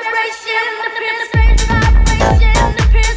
vibration, the pure vibration, the pure